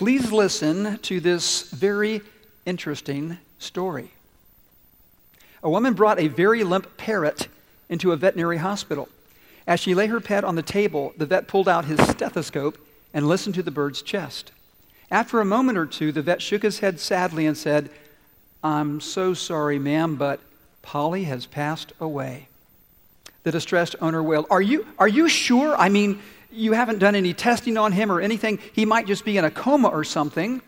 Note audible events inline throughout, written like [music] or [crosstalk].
Please listen to this very interesting story. A woman brought a very limp parrot into a veterinary hospital. As she lay her pet on the table, the vet pulled out his stethoscope and listened to the bird's chest. After a moment or two, the vet shook his head sadly and said, I'm so sorry, ma'am, but Polly has passed away. The distressed owner wailed, Are you, are you sure? I mean, you haven't done any testing on him or anything. He might just be in a coma or something.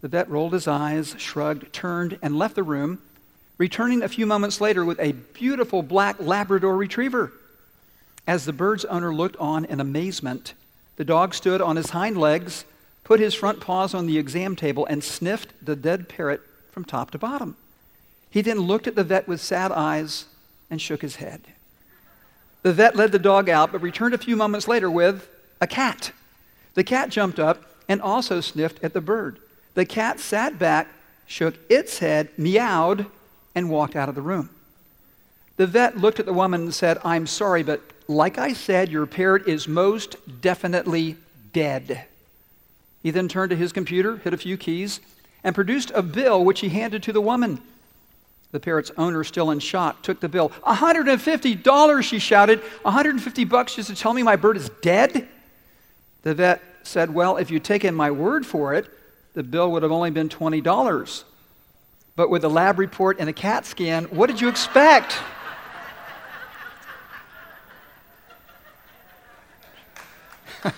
The vet rolled his eyes, shrugged, turned, and left the room, returning a few moments later with a beautiful black Labrador retriever. As the bird's owner looked on in amazement, the dog stood on his hind legs, put his front paws on the exam table, and sniffed the dead parrot from top to bottom. He then looked at the vet with sad eyes and shook his head. The vet led the dog out, but returned a few moments later with a cat. The cat jumped up and also sniffed at the bird. The cat sat back, shook its head, meowed, and walked out of the room. The vet looked at the woman and said, I'm sorry, but like I said, your parrot is most definitely dead. He then turned to his computer, hit a few keys, and produced a bill which he handed to the woman. The parrot's owner, still in shock, took the bill. $150, she shouted. 150 bucks just to tell me my bird is dead? The vet said, Well, if you'd taken my word for it, the bill would have only been $20. But with a lab report and a CAT scan, what did you expect? [laughs]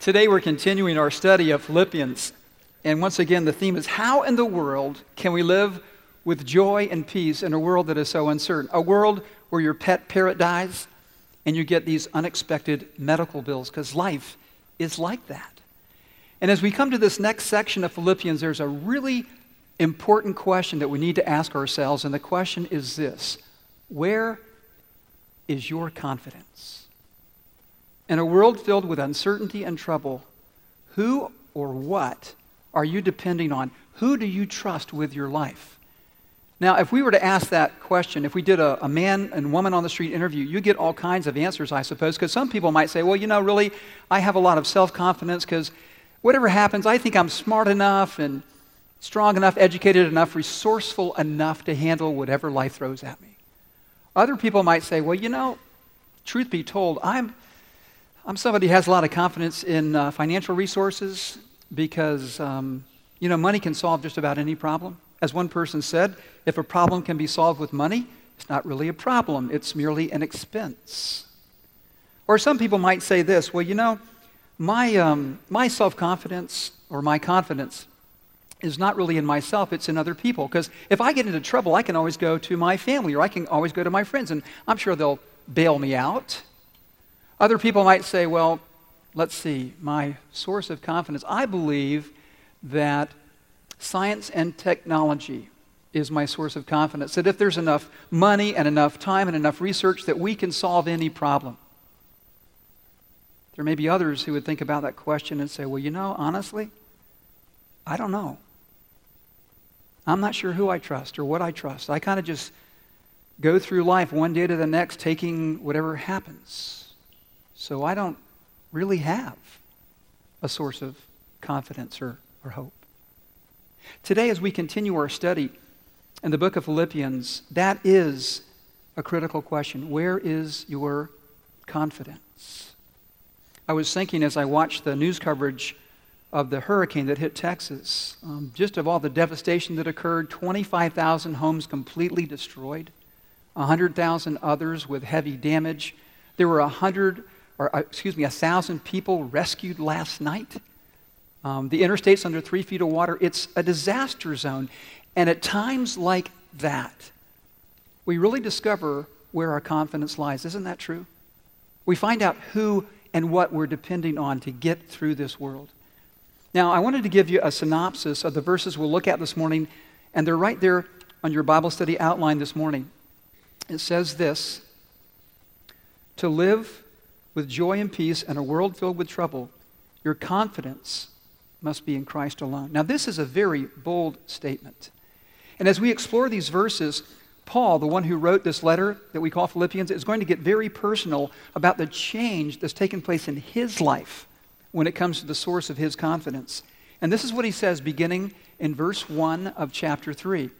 Today we're continuing our study of Philippians. And once again, the theme is how in the world can we live with joy and peace in a world that is so uncertain? A world where your pet parrot dies and you get these unexpected medical bills, because life is like that. And as we come to this next section of Philippians, there's a really important question that we need to ask ourselves, and the question is this Where is your confidence? In a world filled with uncertainty and trouble, who or what are you depending on? Who do you trust with your life? Now, if we were to ask that question, if we did a, a man and woman on the street interview, you get all kinds of answers, I suppose, because some people might say, well, you know, really, I have a lot of self confidence because whatever happens, I think I'm smart enough and strong enough, educated enough, resourceful enough to handle whatever life throws at me. Other people might say, well, you know, truth be told, I'm, I'm somebody who has a lot of confidence in uh, financial resources because, um, you know, money can solve just about any problem. As one person said, if a problem can be solved with money, it's not really a problem, it's merely an expense. Or some people might say this well, you know, my, um, my self confidence or my confidence is not really in myself, it's in other people. Because if I get into trouble, I can always go to my family or I can always go to my friends, and I'm sure they'll bail me out. Other people might say, well, let's see, my source of confidence. I believe that science and technology is my source of confidence. That if there's enough money and enough time and enough research, that we can solve any problem. There may be others who would think about that question and say, well, you know, honestly, I don't know. I'm not sure who I trust or what I trust. I kind of just go through life one day to the next, taking whatever happens. So I don't really have a source of confidence or, or hope. Today, as we continue our study in the book of Philippians, that is a critical question. Where is your confidence? I was thinking as I watched the news coverage of the hurricane that hit Texas, um, just of all the devastation that occurred 25,000 homes completely destroyed, 100,000 others with heavy damage. There were 100 or uh, excuse me, a thousand people rescued last night. Um, the interstate's under three feet of water. It's a disaster zone. And at times like that, we really discover where our confidence lies. Isn't that true? We find out who and what we're depending on to get through this world. Now, I wanted to give you a synopsis of the verses we'll look at this morning, and they're right there on your Bible study outline this morning. It says this To live with joy and peace in a world filled with trouble, your confidence must be in Christ alone. Now, this is a very bold statement. And as we explore these verses, Paul, the one who wrote this letter that we call Philippians, is going to get very personal about the change that's taken place in his life when it comes to the source of his confidence. And this is what he says beginning in verse 1 of chapter 3.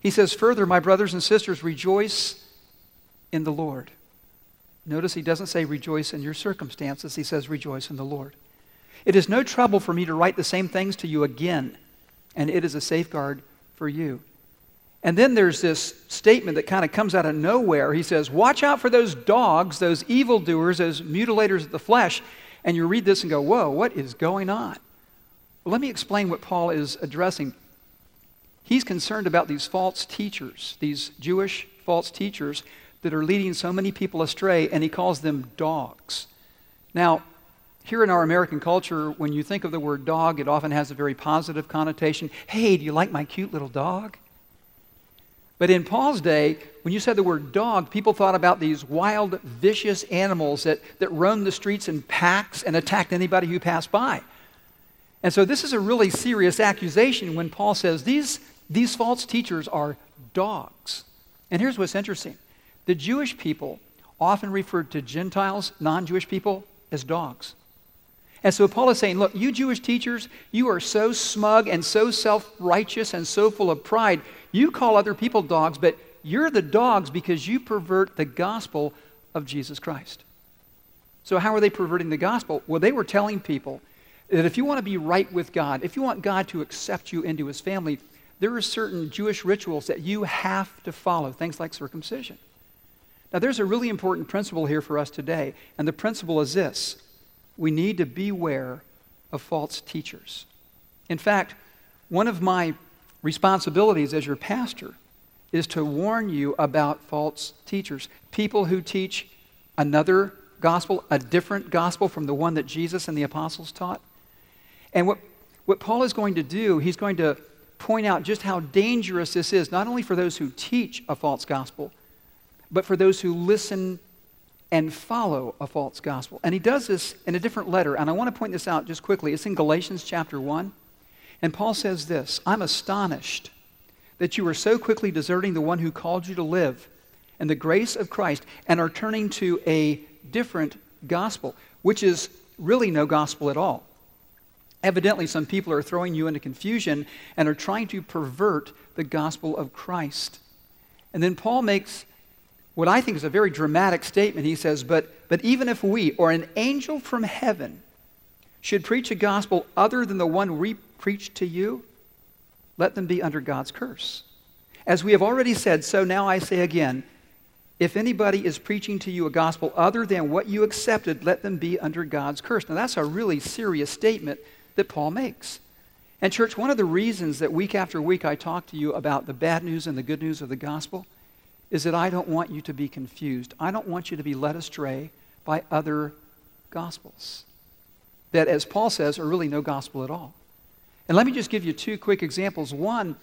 He says, Further, my brothers and sisters, rejoice in the Lord. Notice he doesn't say rejoice in your circumstances, he says rejoice in the Lord. It is no trouble for me to write the same things to you again, and it is a safeguard for you. And then there's this statement that kind of comes out of nowhere. He says, Watch out for those dogs, those evildoers, those mutilators of the flesh. And you read this and go, Whoa, what is going on? Well, let me explain what Paul is addressing. He's concerned about these false teachers, these Jewish false teachers that are leading so many people astray, and he calls them dogs. Now, here in our American culture, when you think of the word dog, it often has a very positive connotation. Hey, do you like my cute little dog? But in Paul's day, when you said the word dog, people thought about these wild, vicious animals that, that roamed the streets in packs and attacked anybody who passed by. And so this is a really serious accusation when Paul says these, these false teachers are dogs. And here's what's interesting the Jewish people often referred to Gentiles, non Jewish people, as dogs. And so Paul is saying, look, you Jewish teachers, you are so smug and so self righteous and so full of pride. You call other people dogs, but you're the dogs because you pervert the gospel of Jesus Christ. So, how are they perverting the gospel? Well, they were telling people that if you want to be right with God, if you want God to accept you into his family, there are certain Jewish rituals that you have to follow, things like circumcision. Now, there's a really important principle here for us today, and the principle is this we need to beware of false teachers. In fact, one of my responsibilities as your pastor is to warn you about false teachers, people who teach another gospel, a different gospel from the one that Jesus and the apostles taught. And what, what Paul is going to do, he's going to point out just how dangerous this is, not only for those who teach a false gospel, but for those who listen and follow a false gospel. And he does this in a different letter. And I want to point this out just quickly. It's in Galatians chapter 1. And Paul says this I'm astonished that you are so quickly deserting the one who called you to live in the grace of Christ and are turning to a different gospel, which is really no gospel at all. Evidently, some people are throwing you into confusion and are trying to pervert the gospel of Christ. And then Paul makes what I think is a very dramatic statement. He says, But, but even if we or an angel from heaven should preach a gospel other than the one we preach to you, let them be under God's curse. As we have already said, so now I say again if anybody is preaching to you a gospel other than what you accepted, let them be under God's curse. Now, that's a really serious statement that Paul makes. And, church, one of the reasons that week after week I talk to you about the bad news and the good news of the gospel is that I don't want you to be confused. I don't want you to be led astray by other gospels that, as Paul says, are really no gospel at all. And let me just give you two quick examples. One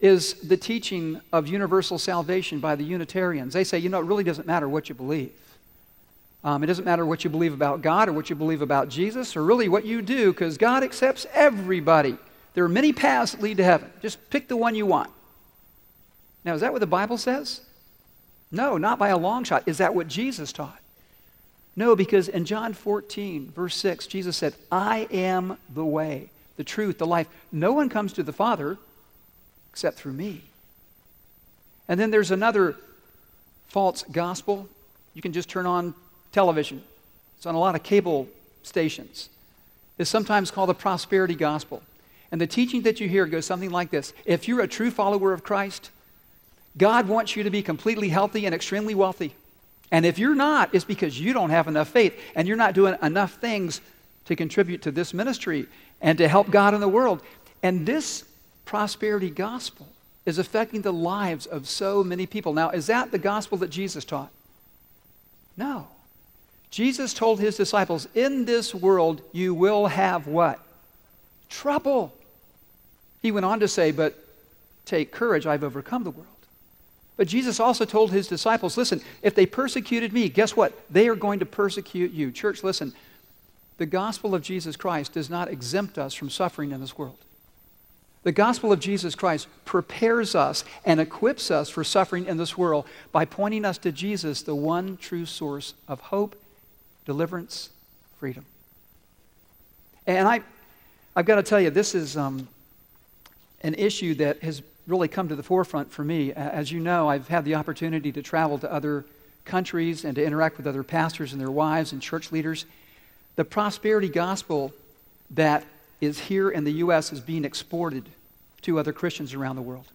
is the teaching of universal salvation by the Unitarians. They say, you know, it really doesn't matter what you believe. Um, it doesn't matter what you believe about God or what you believe about Jesus or really what you do because God accepts everybody. There are many paths that lead to heaven. Just pick the one you want. Now, is that what the Bible says? No, not by a long shot. Is that what Jesus taught? No, because in John 14, verse 6, Jesus said, I am the way, the truth, the life. No one comes to the Father except through me. And then there's another false gospel. You can just turn on television, it's on a lot of cable stations. It's sometimes called the prosperity gospel. And the teaching that you hear goes something like this If you're a true follower of Christ, God wants you to be completely healthy and extremely wealthy. And if you're not, it's because you don't have enough faith and you're not doing enough things to contribute to this ministry and to help God in the world. And this prosperity gospel is affecting the lives of so many people. Now, is that the gospel that Jesus taught? No. Jesus told his disciples, In this world you will have what? Trouble. He went on to say, But take courage, I've overcome the world. But Jesus also told his disciples listen, if they persecuted me, guess what? They are going to persecute you. Church, listen, the gospel of Jesus Christ does not exempt us from suffering in this world. The gospel of Jesus Christ prepares us and equips us for suffering in this world by pointing us to Jesus, the one true source of hope, deliverance, freedom. And I, I've got to tell you, this is um, an issue that has really come to the forefront for me. As you know, I've had the opportunity to travel to other countries and to interact with other pastors and their wives and church leaders. The prosperity gospel that is here in the U.S. is being exported to other Christians around the world.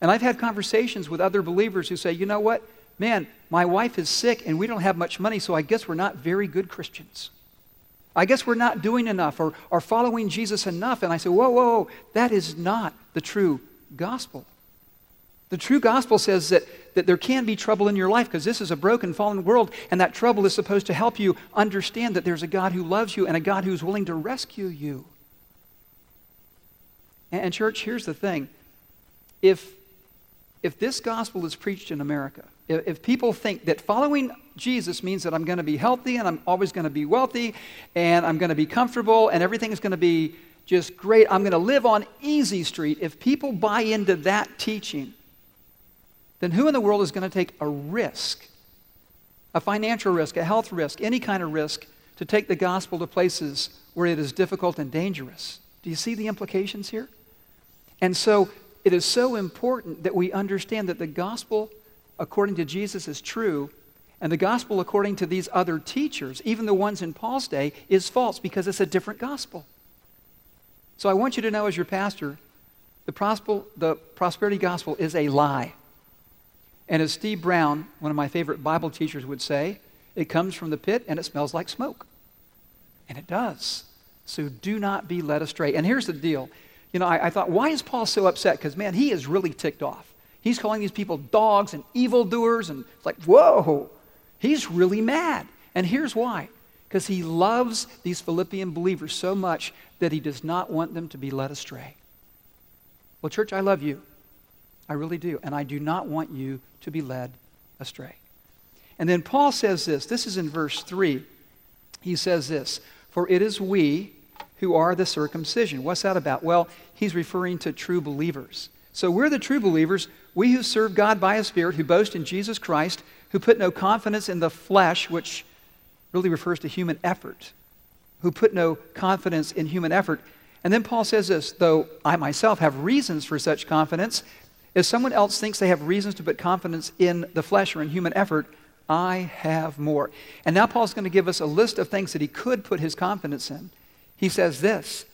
And I've had conversations with other believers who say, you know what? Man, my wife is sick and we don't have much money, so I guess we're not very good Christians. I guess we're not doing enough or, or following Jesus enough. And I say, whoa, whoa, whoa, that is not the true gospel. The true gospel says that, that there can be trouble in your life because this is a broken, fallen world, and that trouble is supposed to help you understand that there's a God who loves you and a God who's willing to rescue you. And, and church, here's the thing. If, if this gospel is preached in America, if, if people think that following Jesus means that I'm going to be healthy and I'm always going to be wealthy and I'm going to be comfortable and everything is going to be just great, I'm going to live on easy street, if people buy into that teaching, then who in the world is going to take a risk, a financial risk, a health risk, any kind of risk, to take the gospel to places where it is difficult and dangerous? Do you see the implications here? And so it is so important that we understand that the gospel according to Jesus is true, and the gospel according to these other teachers, even the ones in Paul's day, is false because it's a different gospel. So I want you to know, as your pastor, the, prosper, the prosperity gospel is a lie. And as Steve Brown, one of my favorite Bible teachers, would say, it comes from the pit and it smells like smoke. And it does. So do not be led astray. And here's the deal. You know, I, I thought, why is Paul so upset? Because, man, he is really ticked off. He's calling these people dogs and evildoers. And it's like, whoa, he's really mad. And here's why because he loves these Philippian believers so much that he does not want them to be led astray. Well, church, I love you. I really do. And I do not want you to be led astray. And then Paul says this. This is in verse 3. He says this For it is we who are the circumcision. What's that about? Well, he's referring to true believers. So we're the true believers, we who serve God by a Spirit, who boast in Jesus Christ, who put no confidence in the flesh, which really refers to human effort, who put no confidence in human effort. And then Paul says this though I myself have reasons for such confidence, if someone else thinks they have reasons to put confidence in the flesh or in human effort, I have more. And now Paul's going to give us a list of things that he could put his confidence in. He says this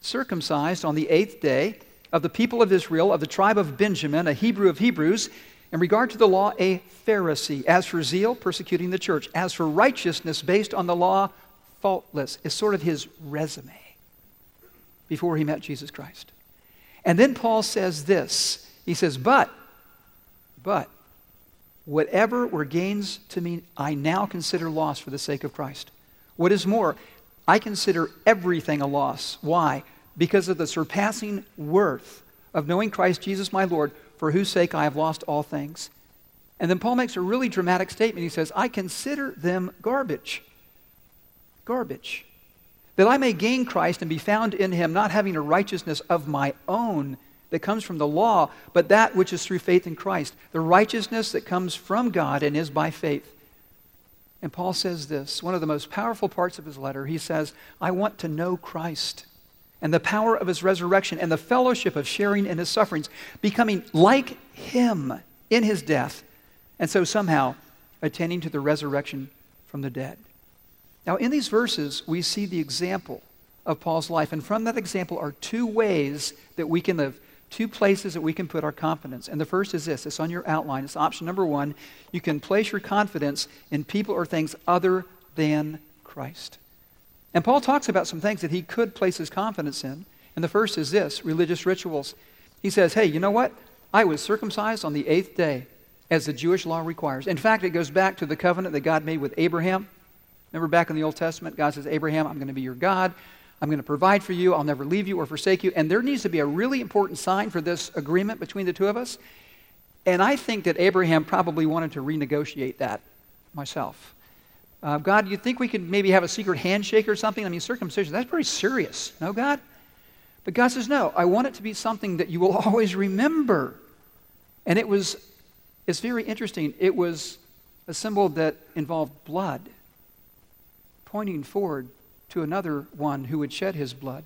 circumcised on the eighth day of the people of Israel, of the tribe of Benjamin, a Hebrew of Hebrews, in regard to the law, a Pharisee. As for zeal, persecuting the church. As for righteousness based on the law, faultless. Is sort of his resume before he met Jesus Christ. And then Paul says this He says, But, but, whatever were gains to me, I now consider loss for the sake of Christ. What is more, I consider everything a loss. Why? Because of the surpassing worth of knowing Christ Jesus my Lord, for whose sake I have lost all things. And then Paul makes a really dramatic statement. He says, I consider them garbage. Garbage. That I may gain Christ and be found in him, not having a righteousness of my own that comes from the law, but that which is through faith in Christ. The righteousness that comes from God and is by faith. And Paul says this, one of the most powerful parts of his letter. He says, I want to know Christ and the power of his resurrection and the fellowship of sharing in his sufferings, becoming like him in his death, and so somehow attaining to the resurrection from the dead. Now, in these verses, we see the example of Paul's life, and from that example are two ways that we can live two places that we can put our confidence. And the first is this it's on your outline. It's option number one. You can place your confidence in people or things other than Christ. And Paul talks about some things that he could place his confidence in. And the first is this religious rituals. He says, hey, you know what? I was circumcised on the eighth day, as the Jewish law requires. In fact, it goes back to the covenant that God made with Abraham. Remember back in the Old Testament, God says, Abraham, I'm going to be your God. I'm going to provide for you. I'll never leave you or forsake you. And there needs to be a really important sign for this agreement between the two of us. And I think that Abraham probably wanted to renegotiate that myself. Uh, God, you think we could maybe have a secret handshake or something? I mean, circumcision, that's pretty serious. No, God? But God says, no, I want it to be something that you will [laughs] always remember. And it was, it's very interesting. It was a symbol that involved blood, pointing forward to another one who would shed his blood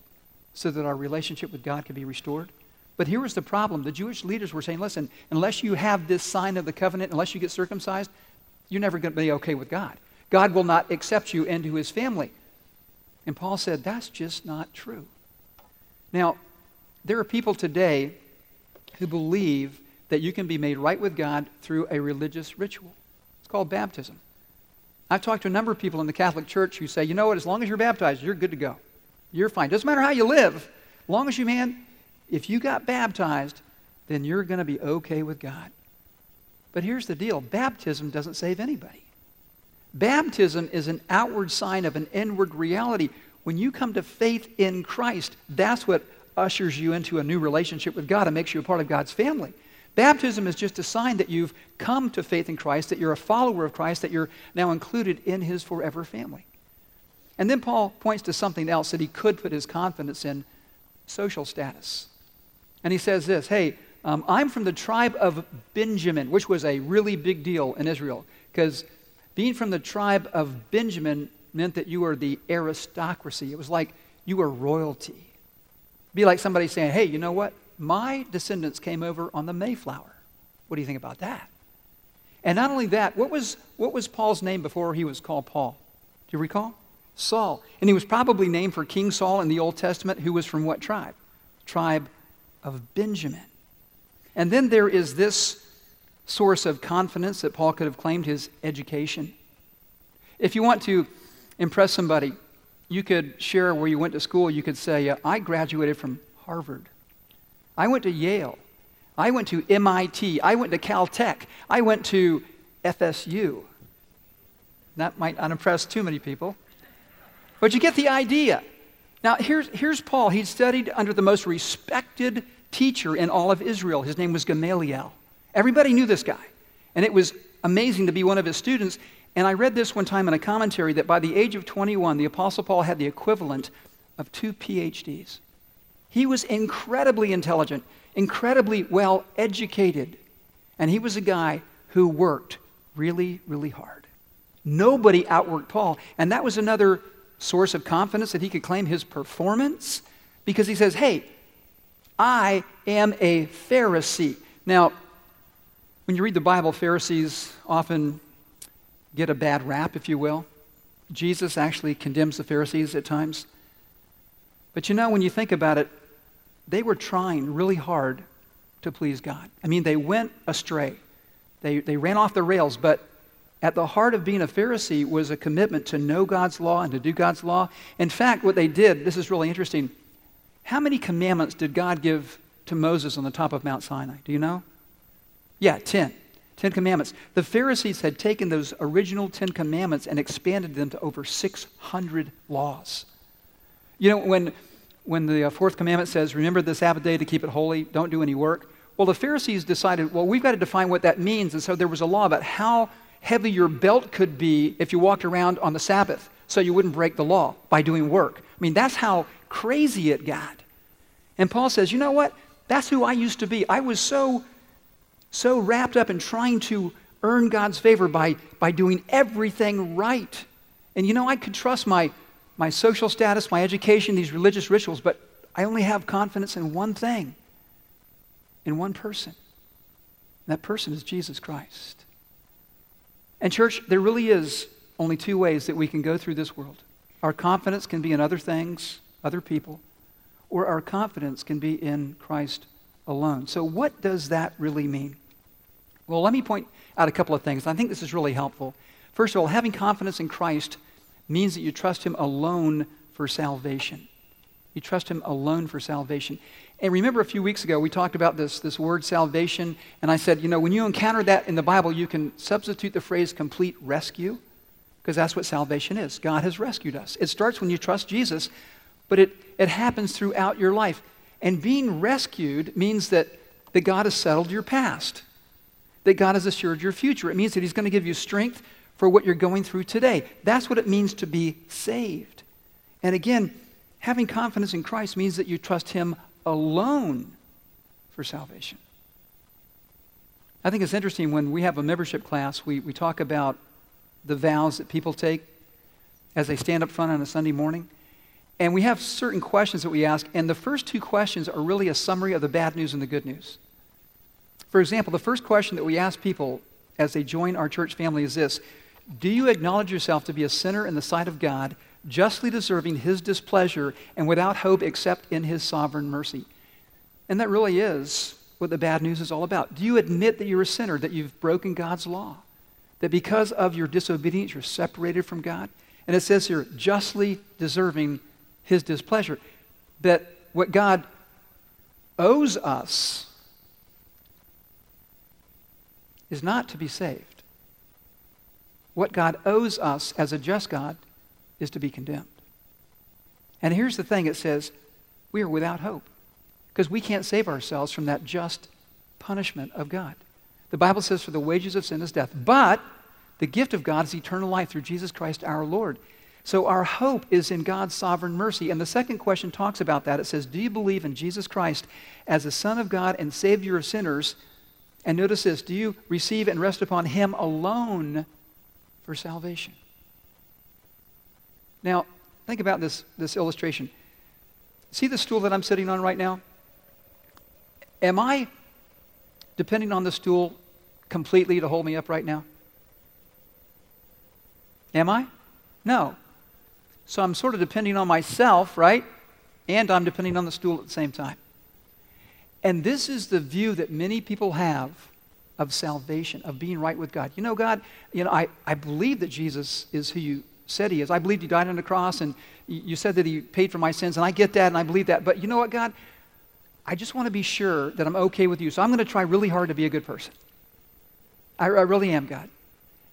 so that our relationship with God could be restored. But here was the problem. The Jewish leaders were saying, listen, unless you have this sign of the covenant, unless you get circumcised, you're never going to be okay with God. God will not accept you into his family. And Paul said, that's just not true. Now, there are people today who believe that you can be made right with God through a religious ritual. It's called baptism. I've talked to a number of people in the Catholic Church who say, you know what, as long as you're baptized, you're good to go. You're fine. Doesn't matter how you live, as long as you, man, if you got baptized, then you're going to be okay with God. But here's the deal baptism doesn't save anybody. Baptism is an outward sign of an inward reality. When you come to faith in Christ, that's what ushers you into a new relationship with God and makes you a part of God's family. Baptism is just a sign that you've come to faith in Christ, that you're a follower of Christ, that you're now included in his forever family. And then Paul points to something else that he could put his confidence in social status. And he says this Hey, um, I'm from the tribe of Benjamin, which was a really big deal in Israel, because being from the tribe of Benjamin meant that you were the aristocracy. It was like you were royalty. It'd be like somebody saying, Hey, you know what? My descendants came over on the Mayflower. What do you think about that? And not only that, what was, what was Paul's name before he was called Paul? Do you recall? Saul. And he was probably named for King Saul in the Old Testament, who was from what tribe? Tribe of Benjamin. And then there is this source of confidence that Paul could have claimed his education. If you want to impress somebody, you could share where you went to school. You could say, I graduated from Harvard. I went to Yale. I went to MIT. I went to Caltech. I went to FSU. That might not impress too many people. But you get the idea. Now, here's, here's Paul. He studied under the most respected teacher in all of Israel. His name was Gamaliel. Everybody knew this guy. And it was amazing to be one of his students. And I read this one time in a commentary that by the age of 21, the Apostle Paul had the equivalent of two PhDs. He was incredibly intelligent, incredibly well educated, and he was a guy who worked really, really hard. Nobody outworked Paul, and that was another source of confidence that he could claim his performance because he says, Hey, I am a Pharisee. Now, when you read the Bible, Pharisees often get a bad rap, if you will. Jesus actually condemns the Pharisees at times. But you know, when you think about it, they were trying really hard to please God. I mean, they went astray, they, they ran off the rails, but at the heart of being a Pharisee was a commitment to know God's law and to do God's law. In fact, what they did, this is really interesting. How many commandments did God give to Moses on the top of Mount Sinai? Do you know? Yeah, 10. Ten Commandments. The Pharisees had taken those original Ten Commandments and expanded them to over 600 laws. You know, when, when the uh, fourth commandment says, Remember the Sabbath day to keep it holy, don't do any work, well, the Pharisees decided, well, we've got to define what that means. And so there was a law about how heavy your belt could be if you walked around on the Sabbath so you wouldn't break the law by doing work. I mean, that's how crazy it got. And Paul says, You know what? That's who I used to be. I was so so wrapped up in trying to earn God's favor by, by doing everything right. And you know, I could trust my, my social status, my education, these religious rituals, but I only have confidence in one thing, in one person. And that person is Jesus Christ. And, church, there really is only two ways that we can go through this world. Our confidence can be in other things, other people, or our confidence can be in Christ alone. So, what does that really mean? Well, let me point out a couple of things. I think this is really helpful. First of all, having confidence in Christ means that you trust Him alone for salvation. You trust Him alone for salvation. And remember a few weeks ago, we talked about this, this word salvation, and I said, you know, when you encounter that in the Bible, you can substitute the phrase complete rescue, because that's what salvation is. God has rescued us. It starts when you trust Jesus, but it, it happens throughout your life. And being rescued means that, that God has settled your past that God has assured your future. It means that He's going to give you strength for what you're going through today. That's what it means to be saved. And again, Having confidence in Christ means that you trust Him alone for salvation. I think it's interesting when we have a membership class, we, we talk about the vows that people take as they stand up front on a Sunday morning. And we have certain questions that we ask, and the first two questions are really a summary of the bad news and the good news. For example, the first question that we ask people as they join our church family is this Do you acknowledge yourself to be a sinner in the sight of God, justly deserving his displeasure, and without hope except in his sovereign mercy? And that really is what the bad news is all about. Do you admit that you're a sinner, that you've broken God's law? That because of your disobedience, you're separated from God? And it says here, justly deserving his displeasure. That what God owes us is not to be saved. What God owes us as a just God is to be condemned. And here's the thing it says, we are without hope because we can't save ourselves from that just punishment of God. The Bible says, for the wages of sin is death, but the gift of God is eternal life through Jesus Christ our Lord. So our hope is in God's sovereign mercy. And the second question talks about that. It says, Do you believe in Jesus Christ as the Son of God and Savior of sinners? And notice this do you receive and rest upon Him alone for salvation? Now, think about this, this illustration. See the stool that I'm sitting on right now? Am I depending on the stool completely to hold me up right now? Am I? No. So I'm sort of depending on myself, right? And I'm depending on the stool at the same time. And this is the view that many people have of salvation, of being right with God. You know, God, you know, I, I believe that Jesus is who you said he is. I believe he died on the cross and you said that he paid for my sins, and I get that and I believe that. But you know what, God? I just want to be sure that I'm okay with you. So I'm going to try really hard to be a good person. I, I really am, God.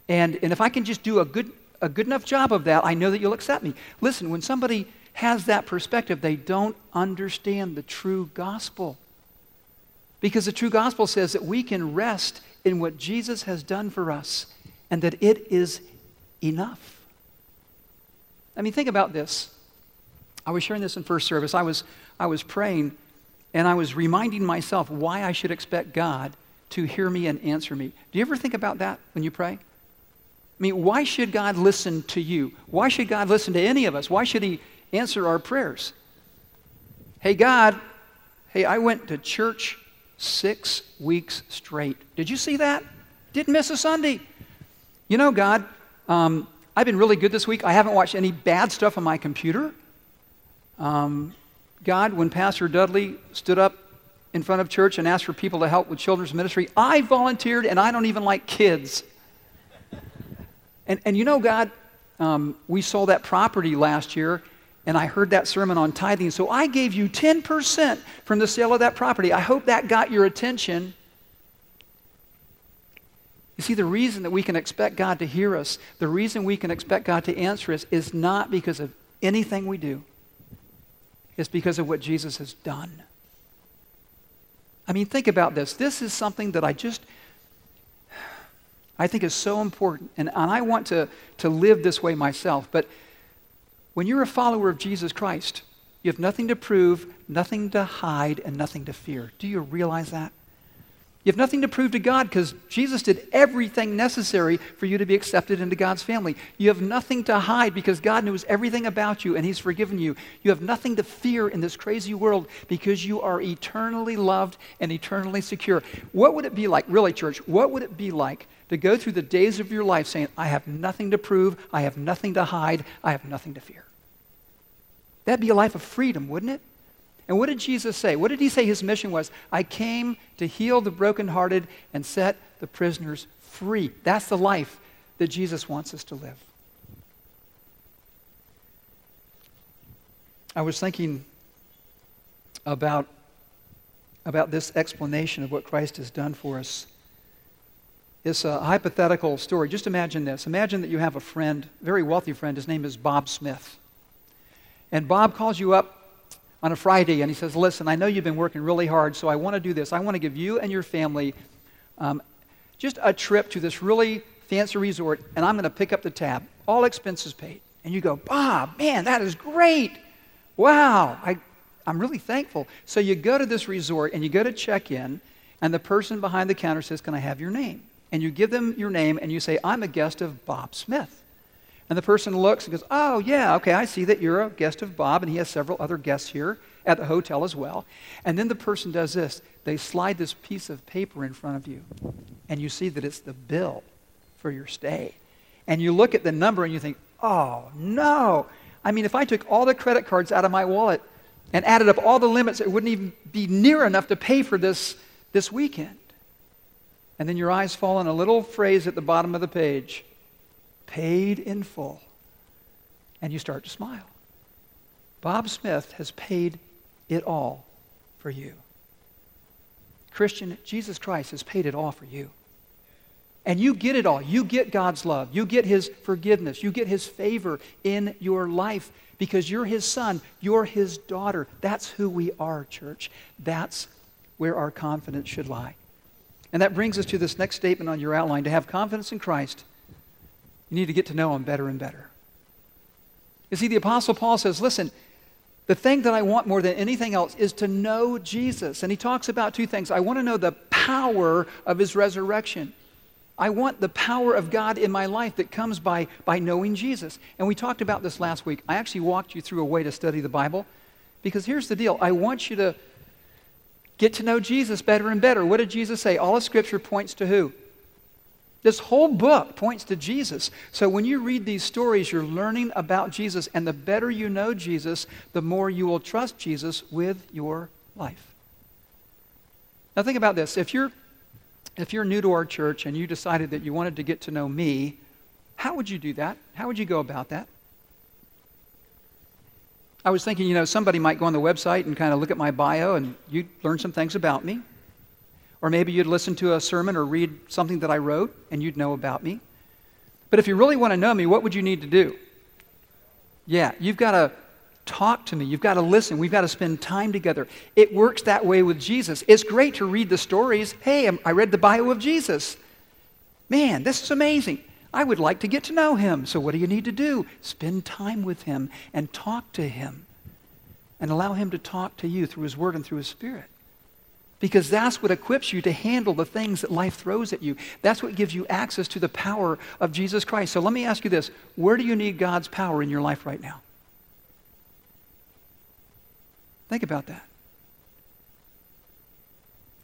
And, and if I can just do a good, a good enough job of that, I know that you'll accept me. Listen, when somebody has that perspective, they don't understand the true gospel. Because the true gospel says that we can rest in what Jesus has done for us and that it is enough. I mean, think about this. I was sharing this in first service. I was, I was praying and I was reminding myself why I should expect God to hear me and answer me. Do you ever think about that when you pray? I mean, why should God listen to you? Why should God listen to any of us? Why should He answer our prayers? Hey, God, hey, I went to church six weeks straight. Did you see that? Didn't miss a Sunday. You know, God, um, I've been really good this week. I haven't watched any bad stuff on my computer. Um, God, when Pastor Dudley stood up in front of church and asked for people to help with children's ministry, I volunteered and I don't even like kids. and, and you know, God, um, we sold that property last year and I heard that sermon on tithing. So I gave you 10% from the sale of that property. I hope that got your attention. You see, the reason that we can expect God to hear us, the reason we can expect God to answer us, is not because of anything we do. It's because of what Jesus has done. I mean, think about this. This is something that I just, I think is so important. And, and I want to, to live this way myself. But when you're a follower of Jesus Christ, you have nothing to prove, nothing to hide, and nothing to fear. Do you realize that? You have nothing to prove to God because Jesus did everything necessary for you to be accepted into God's family. You have nothing to hide because God knows everything about you and He's forgiven you. You have nothing to fear in this crazy world because you are eternally loved and eternally secure. What would it be like, really, church? What would it be like to go through the days of your life saying, I have nothing to prove, I have nothing to hide, I have nothing to fear? That'd be a life of freedom, wouldn't it? And what did Jesus say? What did he say his mission was? I came to heal the brokenhearted and set the prisoners free. That's the life that Jesus wants us to live. I was thinking about, about this explanation of what Christ has done for us. It's a hypothetical story. Just imagine this. Imagine that you have a friend, very wealthy friend. His name is Bob Smith. And Bob calls you up on a Friday and he says, Listen, I know you've been working really hard, so I want to do this. I want to give you and your family um, just a trip to this really fancy resort, and I'm going to pick up the tab. All expenses paid. And you go, Bob, man, that is great. Wow, I, I'm really thankful. So you go to this resort and you go to check in, and the person behind the counter says, Can I have your name? And you give them your name and you say, I'm a guest of Bob Smith. And the person looks and goes, Oh, yeah, okay, I see that you're a guest of Bob, and he has several other guests here at the hotel as well. And then the person does this they slide this piece of paper in front of you, and you see that it's the bill for your stay. And you look at the number and you think, Oh, no. I mean, if I took all the credit cards out of my wallet and added up all the limits, it wouldn't even be near enough to pay for this, this weekend. And then your eyes fall on a little phrase at the bottom of the page paid in full. And you start to smile. Bob Smith has paid it all for you. Christian, Jesus Christ has paid it all for you. And you get it all. You get God's love. You get His forgiveness. You get His favor in your life because you're His son. You're His daughter. That's who we are, church. That's where our confidence should lie. And that brings us to this next statement on your outline. To have confidence in Christ, you need to get to know Him better and better. You see, the Apostle Paul says, listen, the thing that I want more than anything else is to know Jesus. And he talks about two things. I want to know the power of his resurrection. I want the power of God in my life that comes by, by knowing Jesus. And we talked about this last week. I actually walked you through a way to study the Bible because here's the deal I want you to get to know Jesus better and better. What did Jesus say? All of Scripture points to who? This whole book points to Jesus. So when you read these stories, you're learning about Jesus. And the better you know Jesus, the more you will trust Jesus with your life. Now think about this. If you're, if you're new to our church and you decided that you wanted to get to know me, how would you do that? How would you go about that? I was thinking, you know, somebody might go on the website and kind of look at my bio and you'd learn some things about me. Or maybe you'd listen to a sermon or read something that I wrote and you'd know about me. But if you really want to know me, what would you need to do? Yeah, you've got to talk to me. You've got to listen. We've got to spend time together. It works that way with Jesus. It's great to read the stories. Hey, I read the bio of Jesus. Man, this is amazing. I would like to get to know him. So, what do you need to do? Spend time with him and talk to him and allow him to talk to you through his word and through his spirit. Because that's what equips you to handle the things that life throws at you. That's what gives you access to the power of Jesus Christ. So let me ask you this where do you need God's power in your life right now? Think about that.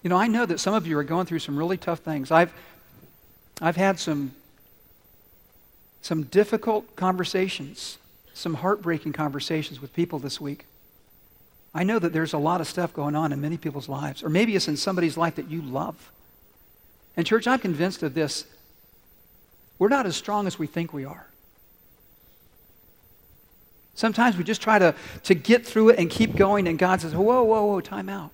You know, I know that some of you are going through some really tough things. I've, I've had some, some difficult conversations, some heartbreaking conversations with people this week. I know that there's a lot of stuff going on in many people's lives, or maybe it's in somebody's life that you love. And, church, I'm convinced of this. We're not as strong as we think we are. Sometimes we just try to, to get through it and keep going, and God says, Whoa, whoa, whoa, time out.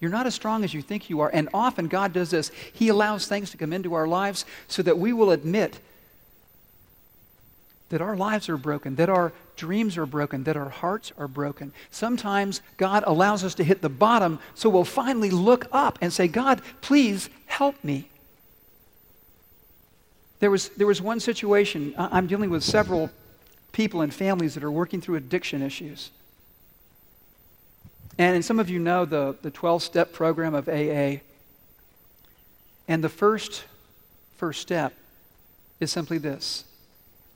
You're not as strong as you think you are. And often God does this. He allows things to come into our lives so that we will admit that our lives are broken, that our dreams are broken, that our hearts are broken. Sometimes God allows us to hit the bottom so we'll finally look up and say, God, please help me. There was, there was one situation, I'm dealing with several people and families that are working through addiction issues. And, and some of you know the, the 12 step program of AA. And the first, first step is simply this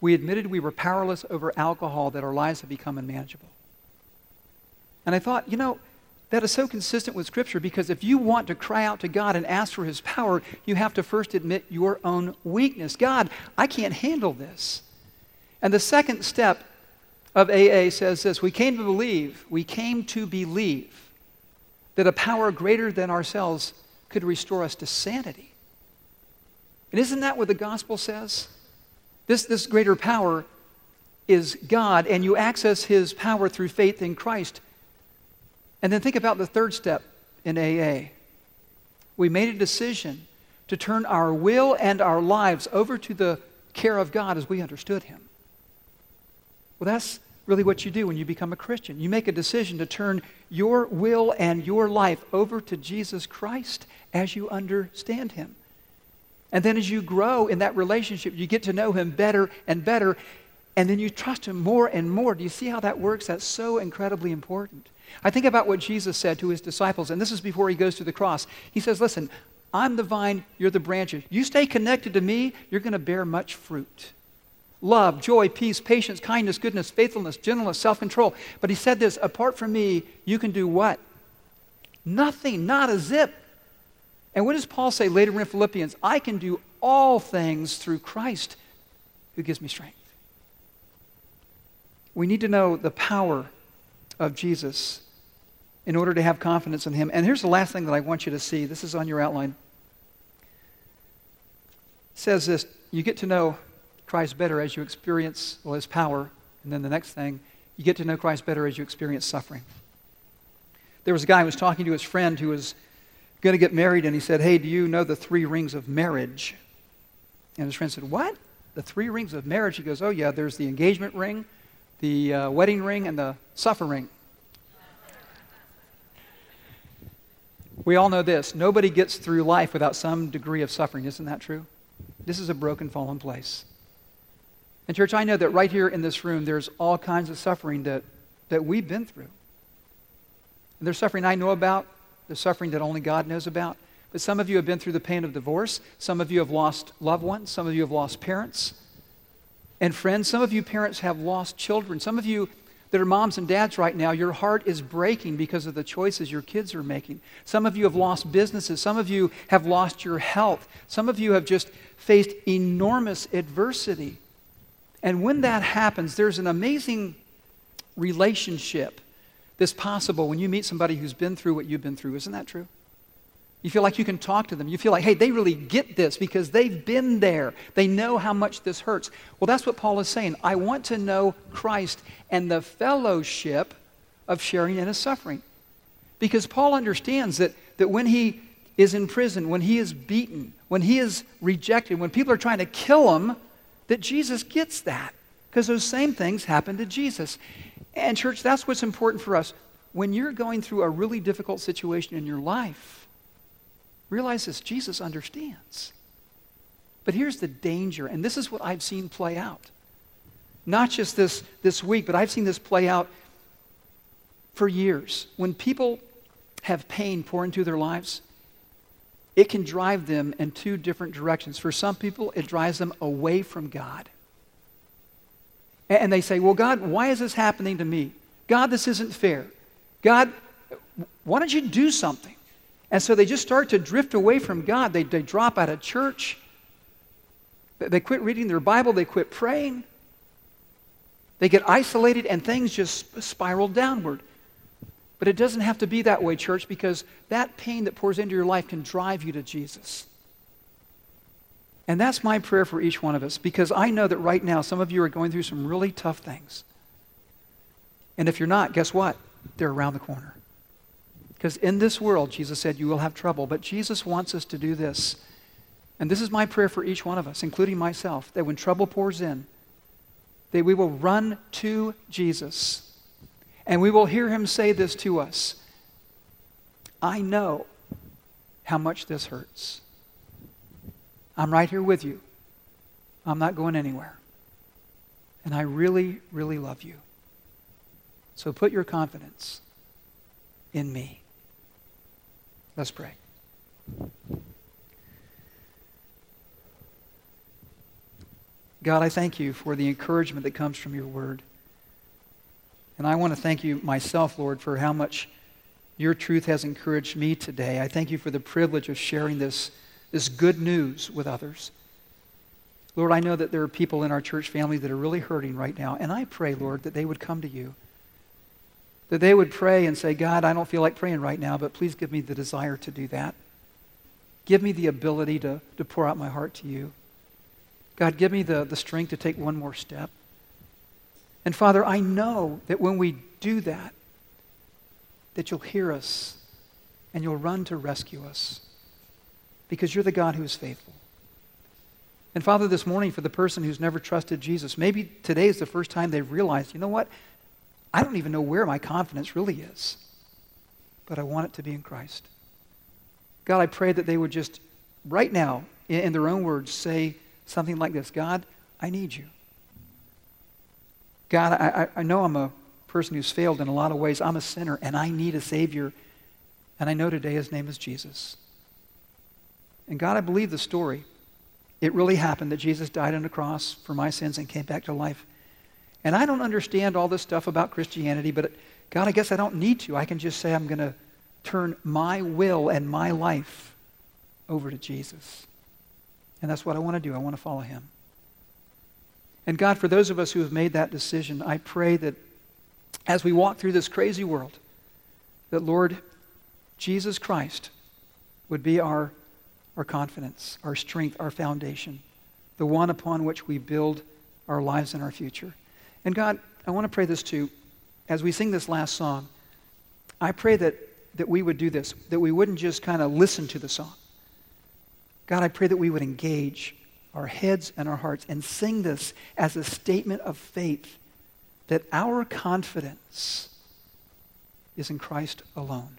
we admitted we were powerless over alcohol, that our lives had become unmanageable. And I thought, you know, that is so consistent with Scripture because if you want to cry out to God and ask for His power, you have to first admit your own weakness. God, I can't handle this. And the second step of AA says this We came to believe, we came to believe that a power greater than ourselves could restore us to sanity. And isn't that what the gospel says? This, this greater power is God, and you access his power through faith in Christ. And then think about the third step in AA. We made a decision to turn our will and our lives over to the care of God as we understood him. Well, that's really what you do when you become a Christian. You make a decision to turn your will and your life over to Jesus Christ as you understand him. And then as you grow in that relationship, you get to know him better and better. And then you trust him more and more. Do you see how that works? That's so incredibly important. I think about what Jesus said to his disciples, and this is before he goes to the cross. He says, Listen, I'm the vine, you're the branches. You stay connected to me, you're going to bear much fruit. Love, joy, peace, patience, kindness, goodness, faithfulness, gentleness, self control. But he said this apart from me, you can do what? Nothing, not a zip. And what does Paul say later in Philippians? I can do all things through Christ who gives me strength. We need to know the power of Jesus in order to have confidence in him. And here's the last thing that I want you to see. This is on your outline. It says this you get to know Christ better as you experience well, his power. And then the next thing, you get to know Christ better as you experience suffering. There was a guy who was talking to his friend who was going to get married, and he said, Hey, do you know the three rings of marriage? And his friend said, What? The three rings of marriage? He goes, Oh, yeah, there's the engagement ring, the uh, wedding ring, and the suffering. We all know this nobody gets through life without some degree of suffering. Isn't that true? This is a broken, fallen place. And, church, I know that right here in this room, there's all kinds of suffering that, that we've been through. And there's suffering I know about, the suffering that only God knows about. But some of you have been through the pain of divorce. Some of you have lost loved ones. Some of you have lost parents and friends. Some of you parents have lost children. Some of you that are moms and dads right now, your heart is breaking because of the choices your kids are making. Some of you have lost businesses. Some of you have lost your health. Some of you have just faced enormous adversity. And when that happens, there's an amazing relationship this possible when you meet somebody who's been through what you've been through. Isn't that true? You feel like you can talk to them. You feel like, hey, they really get this because they've been there. They know how much this hurts. Well, that's what Paul is saying. I want to know Christ and the fellowship of sharing in his suffering. Because Paul understands that, that when he is in prison, when he is beaten, when he is rejected, when people are trying to kill him, that Jesus gets that. Because those same things happen to Jesus. And, church, that's what's important for us. When you're going through a really difficult situation in your life, realize this Jesus understands. But here's the danger, and this is what I've seen play out. Not just this, this week, but I've seen this play out for years. When people have pain pour into their lives, it can drive them in two different directions. For some people, it drives them away from God. And they say, Well, God, why is this happening to me? God, this isn't fair. God, why don't you do something? And so they just start to drift away from God. They, they drop out of church. They quit reading their Bible. They quit praying. They get isolated and things just spiral downward. But it doesn't have to be that way, church, because that pain that pours into your life can drive you to Jesus. And that's my prayer for each one of us because I know that right now some of you are going through some really tough things. And if you're not, guess what? They're around the corner. Because in this world, Jesus said, you will have trouble. But Jesus wants us to do this. And this is my prayer for each one of us, including myself, that when trouble pours in, that we will run to Jesus and we will hear him say this to us I know how much this hurts. I'm right here with you. I'm not going anywhere. And I really, really love you. So put your confidence in me. Let's pray. God, I thank you for the encouragement that comes from your word. And I want to thank you myself, Lord, for how much your truth has encouraged me today. I thank you for the privilege of sharing this this good news with others. Lord, I know that there are people in our church family that are really hurting right now, and I pray, Lord, that they would come to you. That they would pray and say, God, I don't feel like praying right now, but please give me the desire to do that. Give me the ability to, to pour out my heart to you. God, give me the, the strength to take one more step. And Father, I know that when we do that, that you'll hear us and you'll run to rescue us because you're the God who is faithful. And Father, this morning, for the person who's never trusted Jesus, maybe today is the first time they've realized, you know what? I don't even know where my confidence really is, but I want it to be in Christ. God, I pray that they would just, right now, in their own words, say something like this God, I need you. God, I, I know I'm a person who's failed in a lot of ways. I'm a sinner and I need a Savior. And I know today his name is Jesus. And God, I believe the story. It really happened that Jesus died on the cross for my sins and came back to life. And I don't understand all this stuff about Christianity, but God, I guess I don't need to. I can just say I'm going to turn my will and my life over to Jesus. And that's what I want to do. I want to follow him. And God, for those of us who have made that decision, I pray that as we walk through this crazy world, that Lord Jesus Christ would be our, our confidence, our strength, our foundation, the one upon which we build our lives and our future. And God, I want to pray this too. As we sing this last song, I pray that, that we would do this, that we wouldn't just kind of listen to the song. God, I pray that we would engage our heads and our hearts and sing this as a statement of faith that our confidence is in Christ alone.